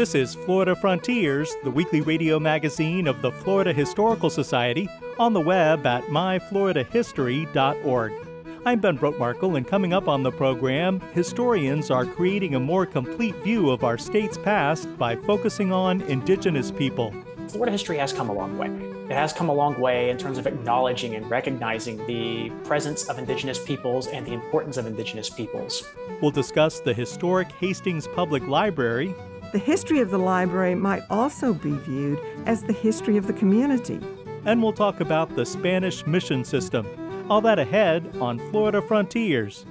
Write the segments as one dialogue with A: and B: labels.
A: This is Florida Frontiers, the weekly radio magazine of the Florida Historical Society, on the web at myfloridahistory.org. I'm Ben Brotemarkle, and coming up on the program, historians are creating a more complete view of our state's past by focusing on Indigenous people.
B: Florida history has come a long way. It has come a long way in terms of acknowledging and recognizing the presence of Indigenous peoples and the importance of Indigenous peoples.
A: We'll discuss the historic Hastings Public Library
C: the history of the library might also be viewed as the history of the community.
A: And we'll talk about the Spanish mission system. All that ahead on Florida Frontiers.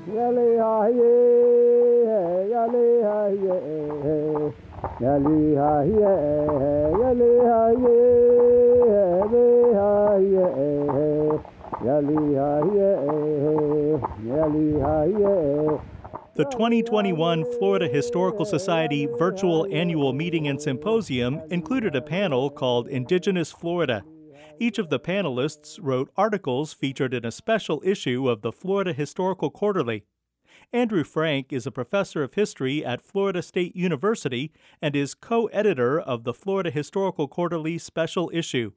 A: The 2021 Florida Historical Society virtual annual meeting and symposium included a panel called Indigenous Florida. Each of the panelists wrote articles featured in a special issue of the Florida Historical Quarterly. Andrew Frank is a professor of history at Florida State University and is co editor of the Florida Historical Quarterly special issue.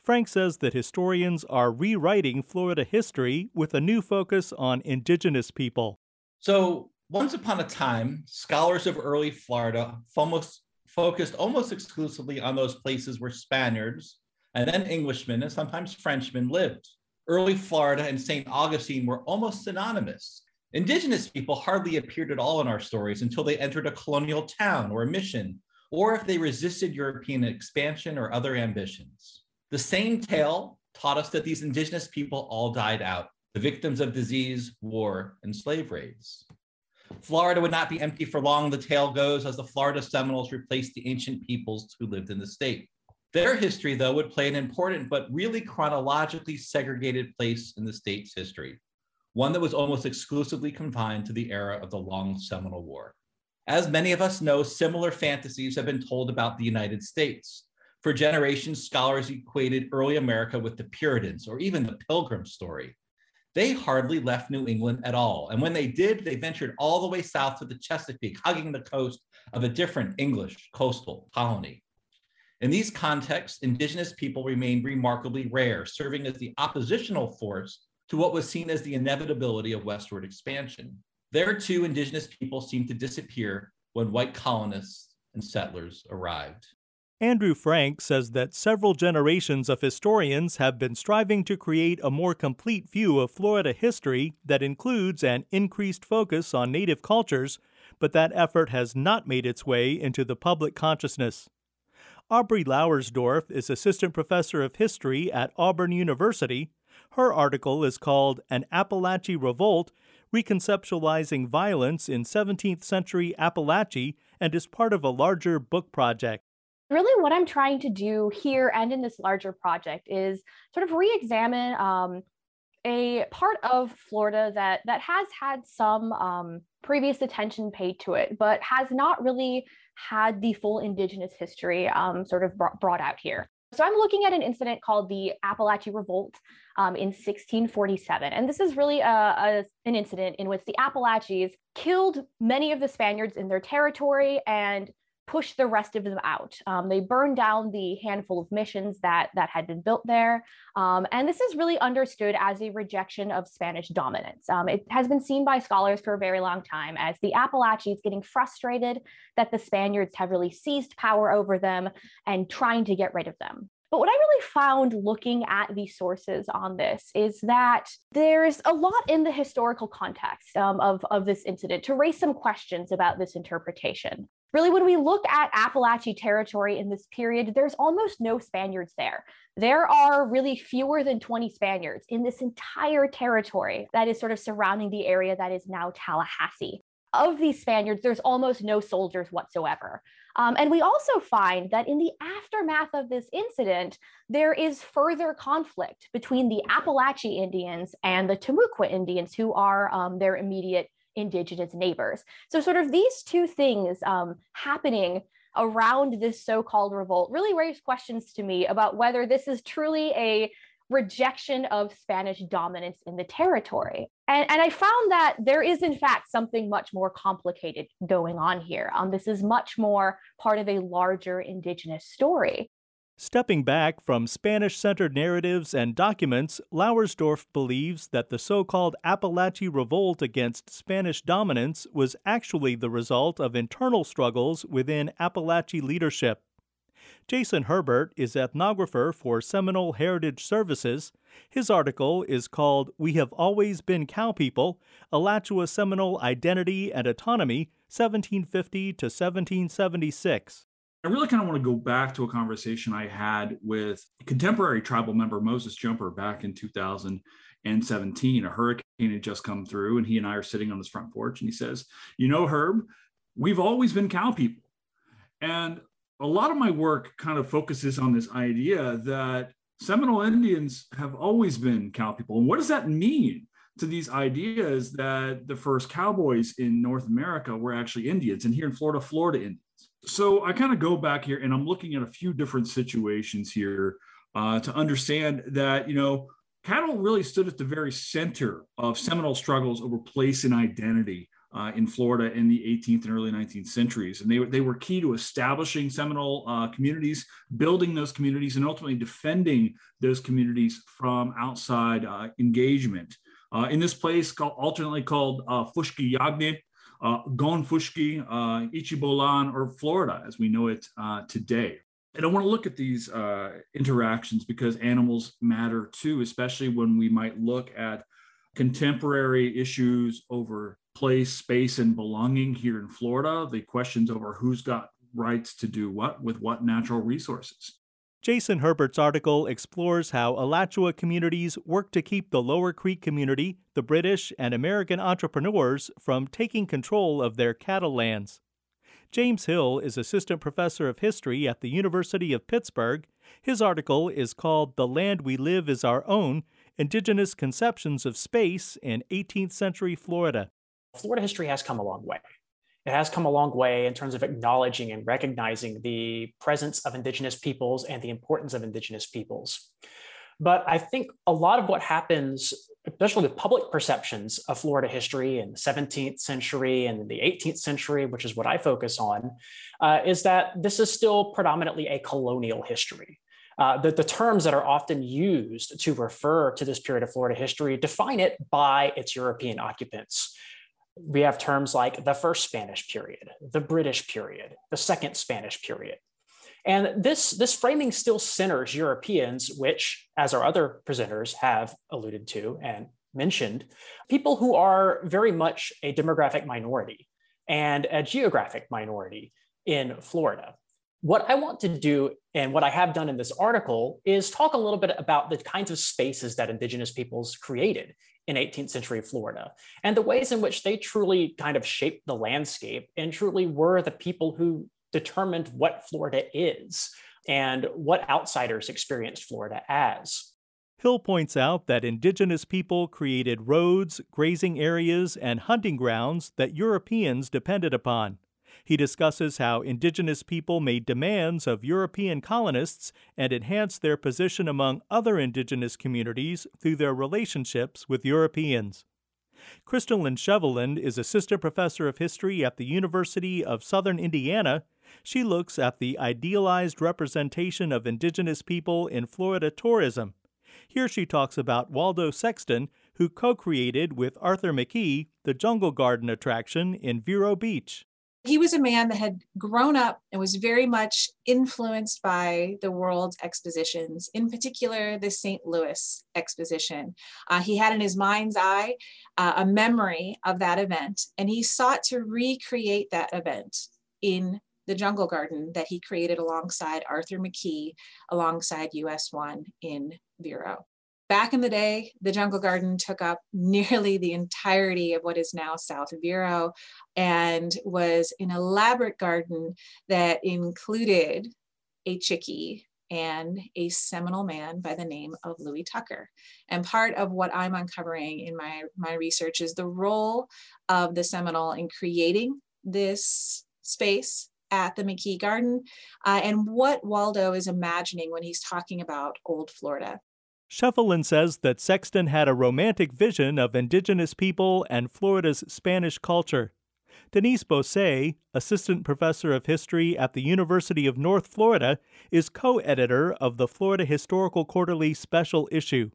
A: Frank says that historians are rewriting Florida history with a new focus on indigenous people.
D: So, once upon a time, scholars of early Florida focused almost exclusively on those places where Spaniards and then Englishmen and sometimes Frenchmen lived. Early Florida and St. Augustine were almost synonymous. Indigenous people hardly appeared at all in our stories until they entered a colonial town or a mission, or if they resisted European expansion or other ambitions. The same tale taught us that these indigenous people all died out, the victims of disease, war, and slave raids. Florida would not be empty for long, the tale goes, as the Florida Seminoles replaced the ancient peoples who lived in the state. Their history, though, would play an important but really chronologically segregated place in the state's history, one that was almost exclusively confined to the era of the Long Seminole War. As many of us know, similar fantasies have been told about the United States. For generations, scholars equated early America with the Puritans or even the Pilgrim story they hardly left New England at all. And when they did, they ventured all the way south to the Chesapeake, hugging the coast of a different English coastal colony. In these contexts, indigenous people remained remarkably rare, serving as the oppositional force to what was seen as the inevitability of westward expansion. There, too, indigenous people seemed to disappear when white colonists and settlers arrived.
A: Andrew Frank says that several generations of historians have been striving to create a more complete view of Florida history that includes an increased focus on native cultures, but that effort has not made its way into the public consciousness. Aubrey Lauersdorf is assistant professor of history at Auburn University. Her article is called An Apalachee Revolt Reconceptualizing Violence in 17th Century Apalachee and is part of a larger book project
E: really what I'm trying to do here and in this larger project is sort of re-examine um, a part of Florida that that has had some um, previous attention paid to it, but has not really had the full Indigenous history um, sort of brought, out here. So I'm looking at an incident called the Apalachee Revolt um, in 1647, and this is really a, a, an incident in which the Apalachees killed many of the Spaniards in their territory and push the rest of them out. Um, they burned down the handful of missions that that had been built there, um, and this is really understood as a rejection of Spanish dominance. Um, it has been seen by scholars for a very long time as the Apalachees getting frustrated that the Spaniards have really seized power over them and trying to get rid of them. But what I really found looking at the sources on this is that there's a lot in the historical context um, of, of this incident to raise some questions about this interpretation. Really, when we look at Apalachee territory in this period, there's almost no Spaniards there. There are really fewer than 20 Spaniards in this entire territory that is sort of surrounding the area that is now Tallahassee. Of these Spaniards, there's almost no soldiers whatsoever. Um, and we also find that in the aftermath of this incident, there is further conflict between the Apalachee Indians and the Timucua Indians, who are um, their immediate indigenous neighbors. So, sort of these two things um, happening around this so called revolt really raise questions to me about whether this is truly a rejection of Spanish dominance in the territory. And, and I found that there is, in fact, something much more complicated going on here. Um, this is much more part of a larger indigenous story.
A: Stepping back from Spanish centered narratives and documents, Lauersdorf believes that the so called Apalachee Revolt against Spanish dominance was actually the result of internal struggles within Apalachee leadership. Jason Herbert is ethnographer for Seminole Heritage Services. His article is called We Have Always Been Cow People Alachua Seminole Identity and Autonomy, 1750 to 1776.
F: I really kind of want to go back to a conversation I had with contemporary tribal member Moses Jumper back in 2017. A hurricane had just come through, and he and I are sitting on his front porch, and he says, You know, Herb, we've always been cow people. And a lot of my work kind of focuses on this idea that Seminole Indians have always been cow people. And what does that mean to these ideas that the first cowboys in North America were actually Indians, and here in Florida, Florida Indians? So I kind of go back here and I'm looking at a few different situations here uh, to understand that, you know, cattle really stood at the very center of Seminole struggles over place and identity uh, in Florida in the 18th and early 19th centuries. And they, they were key to establishing Seminole uh, communities, building those communities, and ultimately defending those communities from outside uh, engagement. Uh, in this place, called, alternately called uh, Fushki Yagne, uh, Gonfushki, uh, Ichibolan, or Florida as we know it uh, today. And I want to look at these uh, interactions because animals matter too, especially when we might look at contemporary issues over place, space, and belonging here in Florida, the questions over who's got rights to do what with what natural resources.
A: Jason Herbert's article explores how Alachua communities work to keep the Lower Creek community, the British, and American entrepreneurs from taking control of their cattle lands. James Hill is assistant professor of history at the University of Pittsburgh. His article is called The Land We Live Is Our Own Indigenous Conceptions of Space in 18th Century Florida.
B: Florida history has come a long way. It has come a long way in terms of acknowledging and recognizing the presence of Indigenous peoples and the importance of Indigenous peoples. But I think a lot of what happens, especially the public perceptions of Florida history in the 17th century and the 18th century, which is what I focus on, uh, is that this is still predominantly a colonial history. Uh, the, the terms that are often used to refer to this period of Florida history define it by its European occupants we have terms like the first Spanish period, the British period, the second Spanish period. And this, this framing still centers Europeans, which, as our other presenters have alluded to and mentioned, people who are very much a demographic minority and a geographic minority in Florida. What I want to do, and what I have done in this article, is talk a little bit about the kinds of spaces that Indigenous peoples created in 18th century Florida and the ways in which they truly kind of shaped the landscape and truly were the people who determined what Florida is and what outsiders experienced Florida as.
A: Hill points out that indigenous people created roads, grazing areas, and hunting grounds that Europeans depended upon. He discusses how indigenous people made demands of European colonists and enhanced their position among other indigenous communities through their relationships with Europeans. Crystalyn Sheveland is assistant professor of history at the University of Southern Indiana. She looks at the idealized representation of indigenous people in Florida tourism. Here she talks about Waldo Sexton, who co created with Arthur McKee the Jungle Garden attraction in Vero Beach.
G: He was a man that had grown up and was very much influenced by the world's expositions, in particular the St. Louis exposition. Uh, he had in his mind's eye uh, a memory of that event, and he sought to recreate that event in the jungle garden that he created alongside Arthur McKee, alongside US 1 in Vero. Back in the day, the jungle garden took up nearly the entirety of what is now South Vero and was an elaborate garden that included a chickee and a Seminole man by the name of Louis Tucker. And part of what I'm uncovering in my, my research is the role of the Seminole in creating this space at the McKee Garden uh, and what Waldo is imagining when he's talking about old Florida.
A: Schieffelin says that Sexton had a romantic vision of indigenous people and Florida's Spanish culture. Denise Bossy, assistant professor of history at the University of North Florida, is co editor of the Florida Historical Quarterly special issue.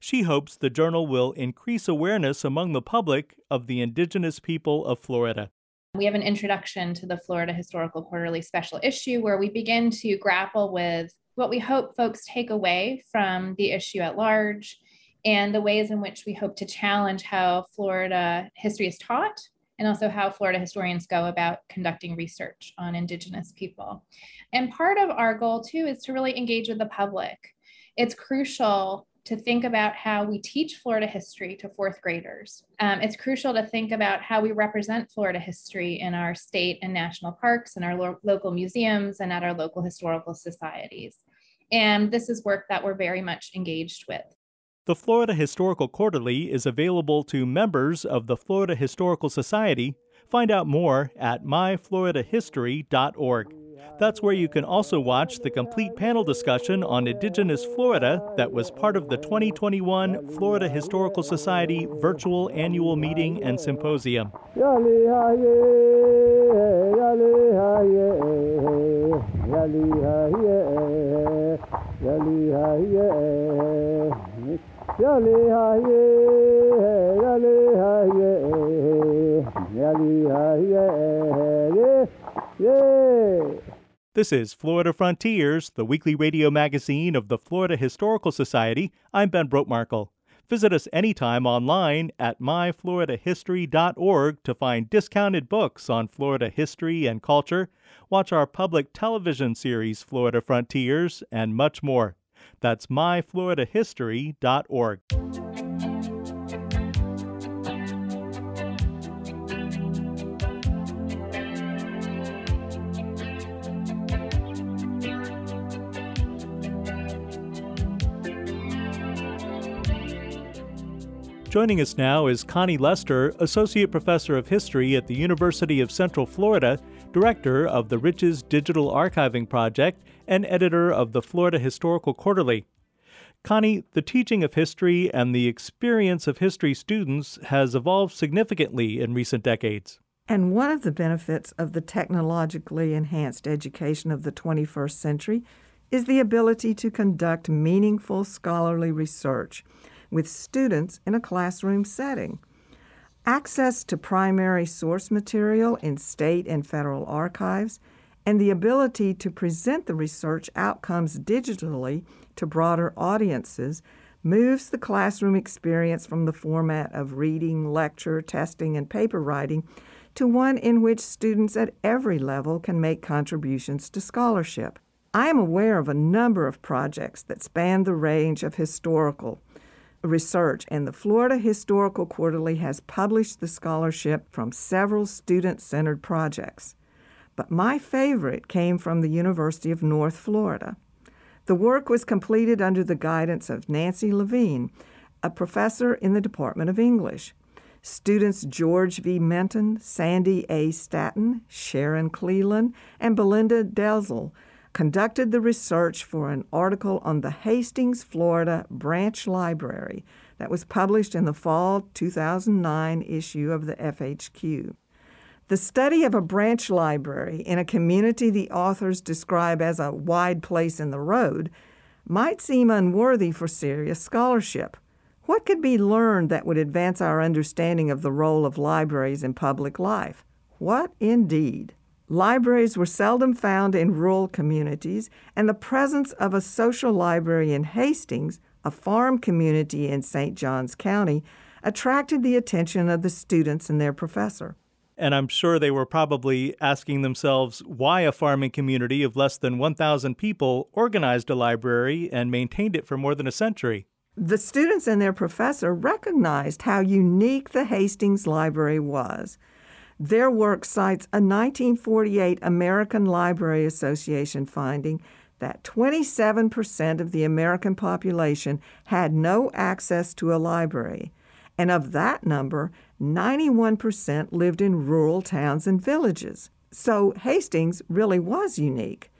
A: She hopes the journal will increase awareness among the public of the indigenous people of Florida.
H: We have an introduction to the Florida Historical Quarterly special issue where we begin to grapple with what we hope folks take away from the issue at large and the ways in which we hope to challenge how Florida history is taught and also how Florida historians go about conducting research on Indigenous people. And part of our goal, too, is to really engage with the public. It's crucial to think about how we teach Florida history to fourth graders. Um, it's crucial to think about how we represent Florida history in our state and national parks and our lo- local museums and at our local historical societies. And this is work that we're very much engaged with.
A: The Florida Historical Quarterly is available to members of the Florida Historical Society. Find out more at myfloridahistory.org. That's where you can also watch the complete panel discussion on Indigenous Florida that was part of the 2021 Florida Historical Society virtual annual meeting and symposium. This is Florida Frontiers, the weekly radio magazine of the Florida Historical Society. I'm Ben Brotemarkle. Visit us anytime online at myfloridahistory.org to find discounted books on Florida history and culture, watch our public television series Florida Frontiers, and much more. That's myfloridahistory.org. Joining us now is Connie Lester, Associate Professor of History at the University of Central Florida, Director of the Riches Digital Archiving Project, and editor of the Florida Historical Quarterly. Connie, the teaching of history and the experience of history students has evolved significantly in recent decades.
C: And one of the benefits of the technologically enhanced education of the 21st century is the ability to conduct meaningful scholarly research with students in a classroom setting. Access to primary source material in state and federal archives, and the ability to present the research outcomes digitally to broader audiences moves the classroom experience from the format of reading, lecture, testing, and paper writing to one in which students at every level can make contributions to scholarship. I am aware of a number of projects that span the range of historical, research, and the Florida Historical Quarterly has published the scholarship from several student centered projects. But my favorite came from the University of North Florida. The work was completed under the guidance of Nancy Levine, a professor in the Department of English. Students George V. Menton, Sandy A. Staton, Sharon Cleland, and Belinda Delzel conducted the research for an article on the Hastings, Florida Branch Library that was published in the fall 2009 issue of the FHQ. The study of a branch library in a community the authors describe as a wide place in the road might seem unworthy for serious scholarship. What could be learned that would advance our understanding of the role of libraries in public life? What indeed? Libraries were seldom found in rural communities, and the presence of a social library in Hastings, a farm community in St. Johns County, attracted the attention of the students and their professor.
A: And I'm sure they were probably asking themselves why a farming community of less than 1,000 people organized a library and maintained it for more than a century.
C: The students and their professor recognized how unique the Hastings Library was. Their work cites a 1948 American Library Association finding that 27% of the American population had no access to a library, and of that number, 91% lived in rural towns and villages. So Hastings really was unique.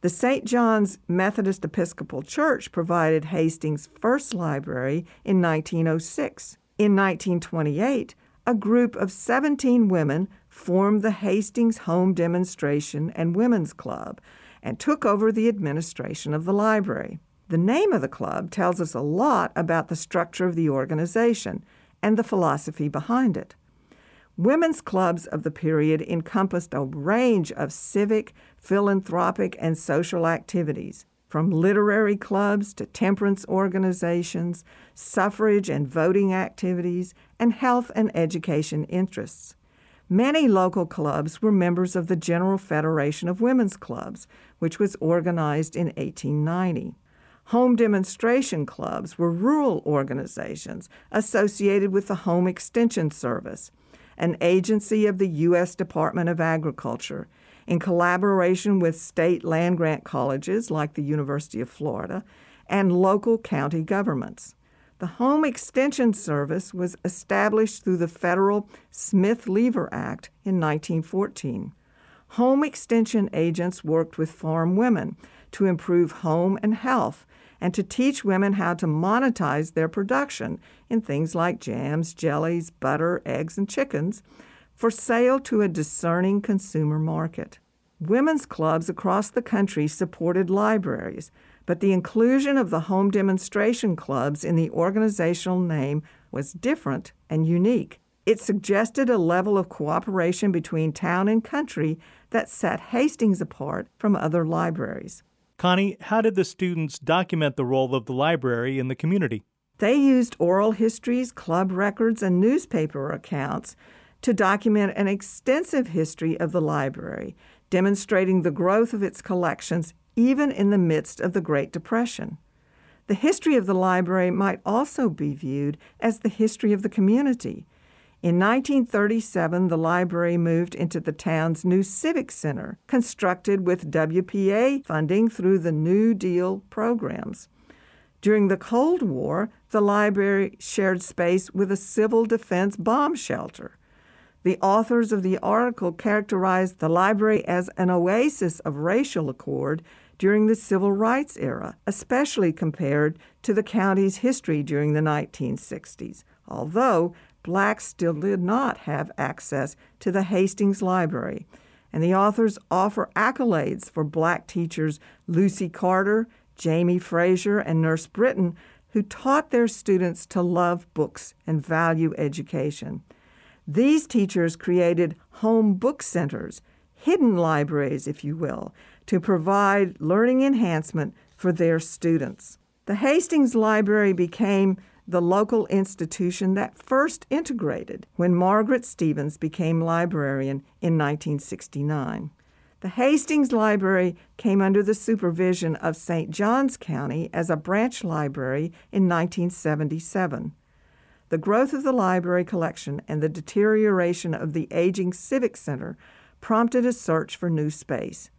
C: The St. John's Methodist Episcopal Church provided Hastings' first library in 1906. In 1928, a group of 17 women formed the Hastings Home Demonstration and Women's Club and took over the administration of the library. The name of the club tells us a lot about the structure of the organization and the philosophy behind it. Women's clubs of the period encompassed a range of civic, philanthropic, and social activities, from literary clubs to temperance organizations, suffrage and voting activities, and health and education interests. Many local clubs were members of the General Federation of Women's Clubs, which was organized in 1890. Home demonstration clubs were rural organizations associated with the Home Extension Service, an agency of the U.S. Department of Agriculture, in collaboration with state land grant colleges like the University of Florida and local county governments. The Home Extension Service was established through the federal Smith Lever Act in 1914. Home extension agents worked with farm women to improve home and health and to teach women how to monetize their production in things like jams, jellies, butter, eggs, and chickens for sale to a discerning consumer market. Women's clubs across the country supported libraries, but the inclusion of the home demonstration clubs in the organizational name was different and unique. It suggested a level of cooperation between town and country that set Hastings apart from other libraries.
A: Connie, how did the students document the role of the library in the community?
C: They used oral histories, club records, and newspaper accounts to document an extensive history of the library, demonstrating the growth of its collections even in the midst of the Great Depression. The history of the library might also be viewed as the history of the community. In 1937, the library moved into the town's new Civic Center, constructed with WPA funding through the New Deal programs. During the Cold War, the library shared space with a civil defense bomb shelter. The authors of the article characterized the library as an oasis of racial accord during the civil rights era, especially compared to the county's history during the 1960s, although blacks still did not have access to the Hastings Library. And the authors offer accolades for black teachers Lucy Carter, Jamie Frazier, and Nurse Britton, who taught their students to love books and value education. These teachers created home book centers, hidden libraries, if you will, to provide learning enhancement for their students. The Hastings Library became the local institution that first integrated when Margaret Stevens became librarian in 1969. The Hastings Library came under the supervision of St. Johns County as a branch library in 1977. The growth of the library collection and the deterioration of the aging Civic Center prompted a search for new space.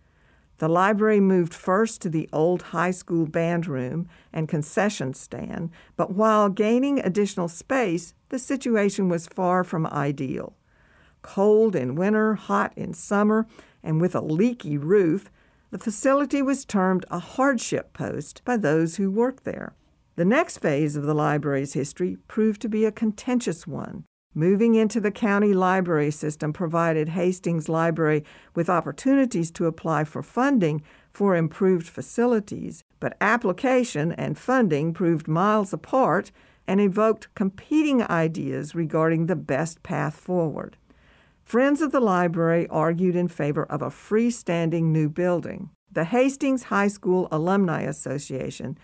C: The library moved first to the old high school band room and concession stand, but while gaining additional space, the situation was far from ideal. Cold in winter, hot in summer, and with a leaky roof, the facility was termed a hardship post by those who worked there. The next phase of the library's history proved to be a contentious one. Moving into the county library system provided Hastings Library with opportunities to apply for funding for improved facilities, but application and funding proved miles apart and evoked competing ideas regarding the best path forward. Friends of the library argued in favor of a freestanding new building. The Hastings High School Alumni Association,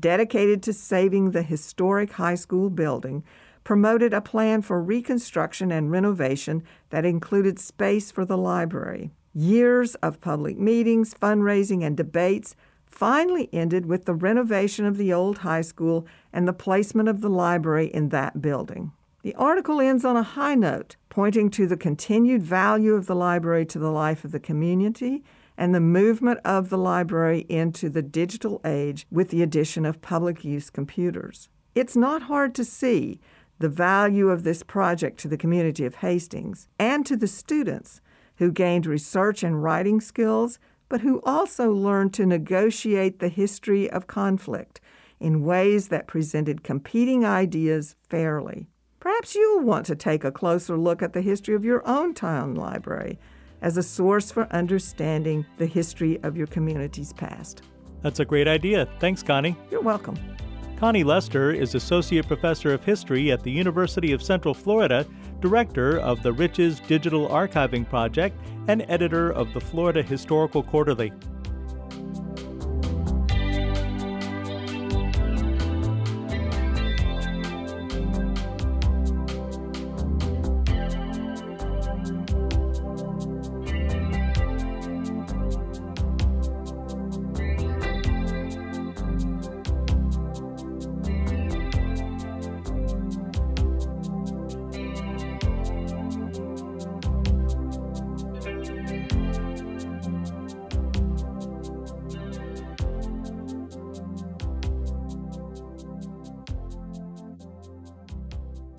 C: dedicated to saving the historic high school building, promoted a plan for reconstruction and renovation that included space for the library. Years of public meetings, fundraising, and debates finally ended with the renovation of the old high school and the placement of the library in that building. The article ends on a high note, pointing to the continued value of the library to the life of the community and the movement of the library into the digital age with the addition of public use computers. It's not hard to see the value of this project to the community of Hastings and to the students who gained research and writing skills, but who also learned to negotiate the history of conflict in ways that presented competing ideas fairly. Perhaps you'll want to take a closer look at the history of your own town library as a source for understanding the history of your community's past.
A: That's a great idea. Thanks, Connie.
C: You're welcome.
A: Connie Lester is Associate Professor of History at the University of Central Florida, Director of the Riches Digital Archiving Project, and editor of the Florida Historical Quarterly.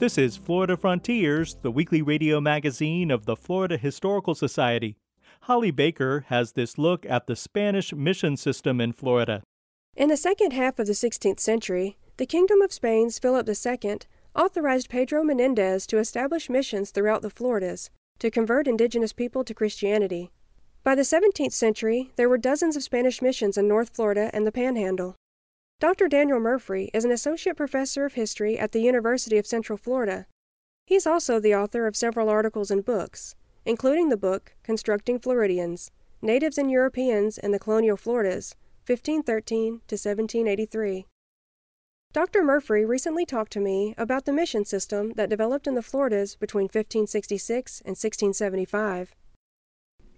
A: This is Florida Frontiers, the weekly radio magazine of the Florida Historical Society. Holly Baker has this look at the Spanish mission system in Florida.
I: In the second half of the 16th century, the Kingdom of Spain's Philip II authorized Pedro Menendez to establish missions throughout the Floridas to convert indigenous people to Christianity. By the 17th century, there were dozens of Spanish missions in North Florida and the Panhandle. Dr. Daniel Murphree is an associate professor of history at the University of Central Florida. He's also the author of several articles and books, including the book Constructing Floridians Natives and Europeans in the Colonial Floridas, 1513 to 1783. Dr. Murphree recently talked to me about the mission system that developed in the Floridas between 1566 and 1675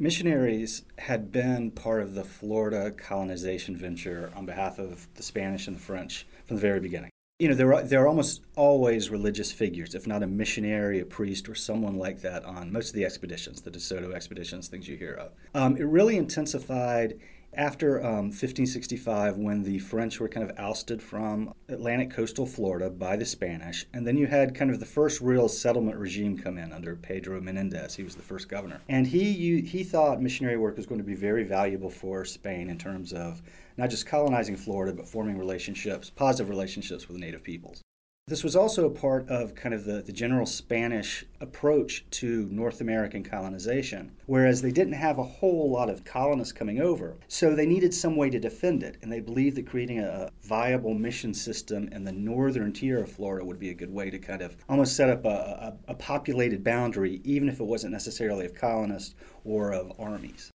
J: missionaries had been part of the Florida colonization venture on behalf of the Spanish and the French from the very beginning. You know, there are, there are almost always religious figures, if not a missionary, a priest, or someone like that on most of the expeditions, the DeSoto expeditions, things you hear of. Um, it really intensified after um, 1565, when the French were kind of ousted from Atlantic coastal Florida by the Spanish, and then you had kind of the first real settlement regime come in under Pedro Menendez. He was the first governor, and he he thought missionary work was going to be very valuable for Spain in terms of not just colonizing Florida, but forming relationships, positive relationships with the native peoples. This was also a part of kind of the, the general Spanish approach to North American colonization, whereas they didn't have a whole lot of colonists coming over. So they needed some way to defend it, and they believed that creating a viable mission system in the northern tier of Florida would be a good way to kind of almost set up a, a, a populated boundary, even if it wasn't necessarily of colonists or of armies.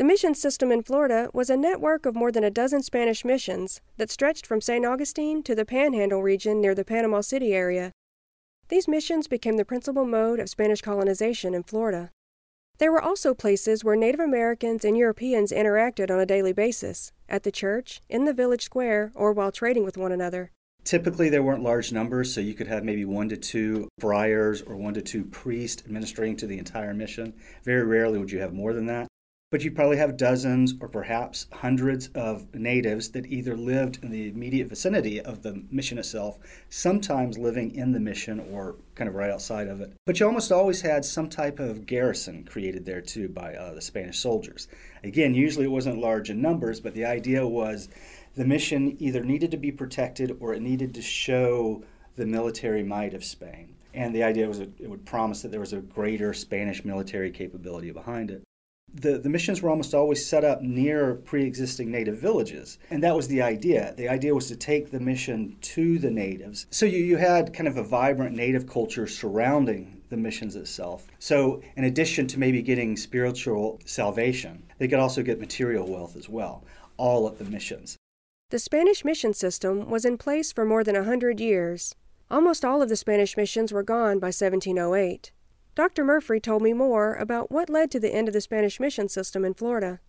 I: The mission system in Florida was a network of more than a dozen Spanish missions that stretched from St. Augustine to the Panhandle region near the Panama City area. These missions became the principal mode of Spanish colonization in Florida. There were also places where Native Americans and Europeans interacted on a daily basis at the church, in the village square, or while trading with one another.
J: Typically, there weren't large numbers, so you could have maybe one to two friars or one to two priests administering to the entire mission. Very rarely would you have more than that but you probably have dozens or perhaps hundreds of natives that either lived in the immediate vicinity of the mission itself, sometimes living in the mission or kind of right outside of it. But you almost always had some type of garrison created there too by uh, the Spanish soldiers. Again, usually it wasn't large in numbers, but the idea was the mission either needed to be protected or it needed to show the military might of Spain. And the idea was it would promise that there was a greater Spanish military capability behind it the, the missions were almost always set up near pre existing native villages. And that was the idea. The idea was to take the mission to the natives. So you, you had kind of a vibrant native culture surrounding the missions itself. So, in addition to maybe getting spiritual salvation, they could also get material wealth as well, all at the missions.
I: The Spanish mission system was in place for more than a hundred years. Almost all of the Spanish missions were gone by 1708. Dr. Murphree told me more about what led to the end of the Spanish mission system in Florida.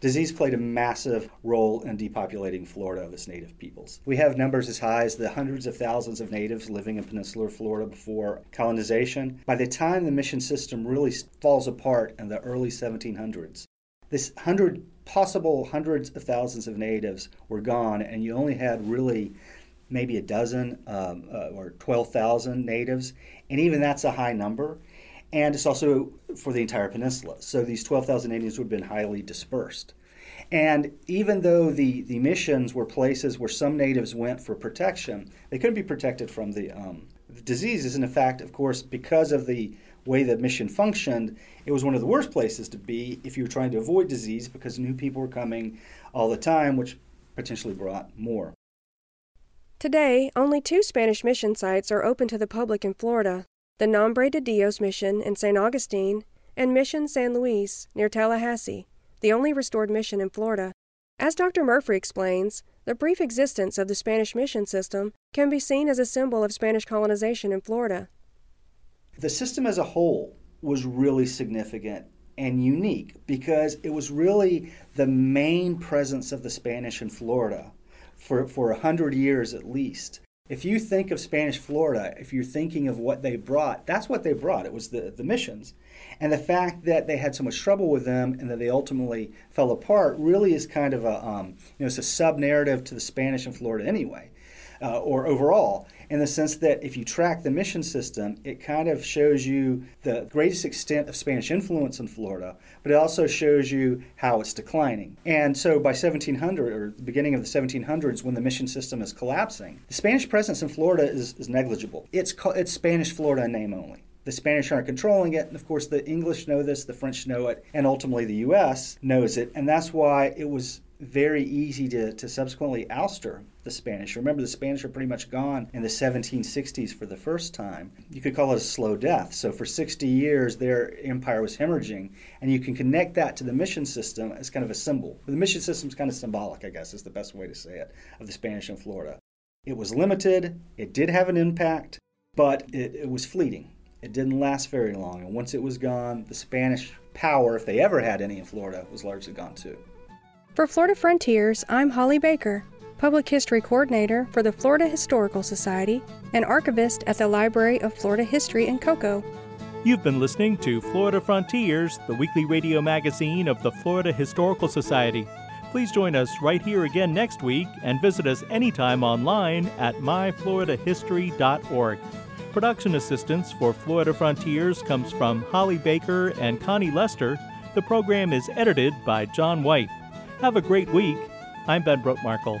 J: Disease played a massive role in depopulating Florida of its native peoples. We have numbers as high as the hundreds of thousands of natives living in peninsular Florida before colonization. By the time the mission system really falls apart in the early 1700s, this hundred possible hundreds of thousands of natives were gone, and you only had really maybe a dozen um, uh, or 12,000 natives, and even that's a high number and it's also for the entire peninsula. So these 12,000 Indians would have been highly dispersed. And even though the, the missions were places where some natives went for protection, they couldn't be protected from the, um, the diseases. And in fact, of course, because of the way the mission functioned, it was one of the worst places to be if you were trying to avoid disease because new people were coming all the time, which potentially brought more.
I: Today, only two Spanish mission sites are open to the public in Florida the Nombre de Dios Mission in St. Augustine, and Mission San Luis near Tallahassee, the only restored mission in Florida. As Dr. Murphree explains, the brief existence of the Spanish mission system can be seen as a symbol of Spanish colonization in Florida.
J: The system as a whole was really significant and unique because it was really the main presence of the Spanish in Florida for, for a hundred years at least. If you think of Spanish Florida, if you're thinking of what they brought, that's what they brought. It was the, the missions. And the fact that they had so much trouble with them and that they ultimately fell apart really is kind of a, um, you know, it's a sub narrative to the Spanish in Florida anyway, uh, or overall in the sense that if you track the mission system, it kind of shows you the greatest extent of Spanish influence in Florida, but it also shows you how it's declining. And so by 1700 or the beginning of the 1700s, when the mission system is collapsing, the Spanish presence in Florida is, is negligible. It's, it's Spanish Florida in name only. The Spanish aren't controlling it, and of course, the English know this, the French know it, and ultimately the U.S. knows it, and that's why it was very easy to, to subsequently ouster the Spanish. Remember, the Spanish are pretty much gone in the 1760s for the first time. You could call it a slow death. So, for 60 years, their empire was hemorrhaging, and you can connect that to the mission system as kind of a symbol. The mission system is kind of symbolic, I guess, is the best way to say it, of the Spanish in Florida. It was limited, it did have an impact, but it, it was fleeting. It didn't last very long, and once it was gone, the Spanish power, if they ever had any in Florida, was largely gone too.
I: For Florida Frontiers, I'm Holly Baker, Public History Coordinator for the Florida Historical Society and archivist at the Library of Florida History in Cocoa.
A: You've been listening to Florida Frontiers, the weekly radio magazine of the Florida Historical Society. Please join us right here again next week and visit us anytime online at myfloridahistory.org. Production assistance for Florida Frontiers comes from Holly Baker and Connie Lester. The program is edited by John White. Have a great week. I'm Ben Brotemarkle.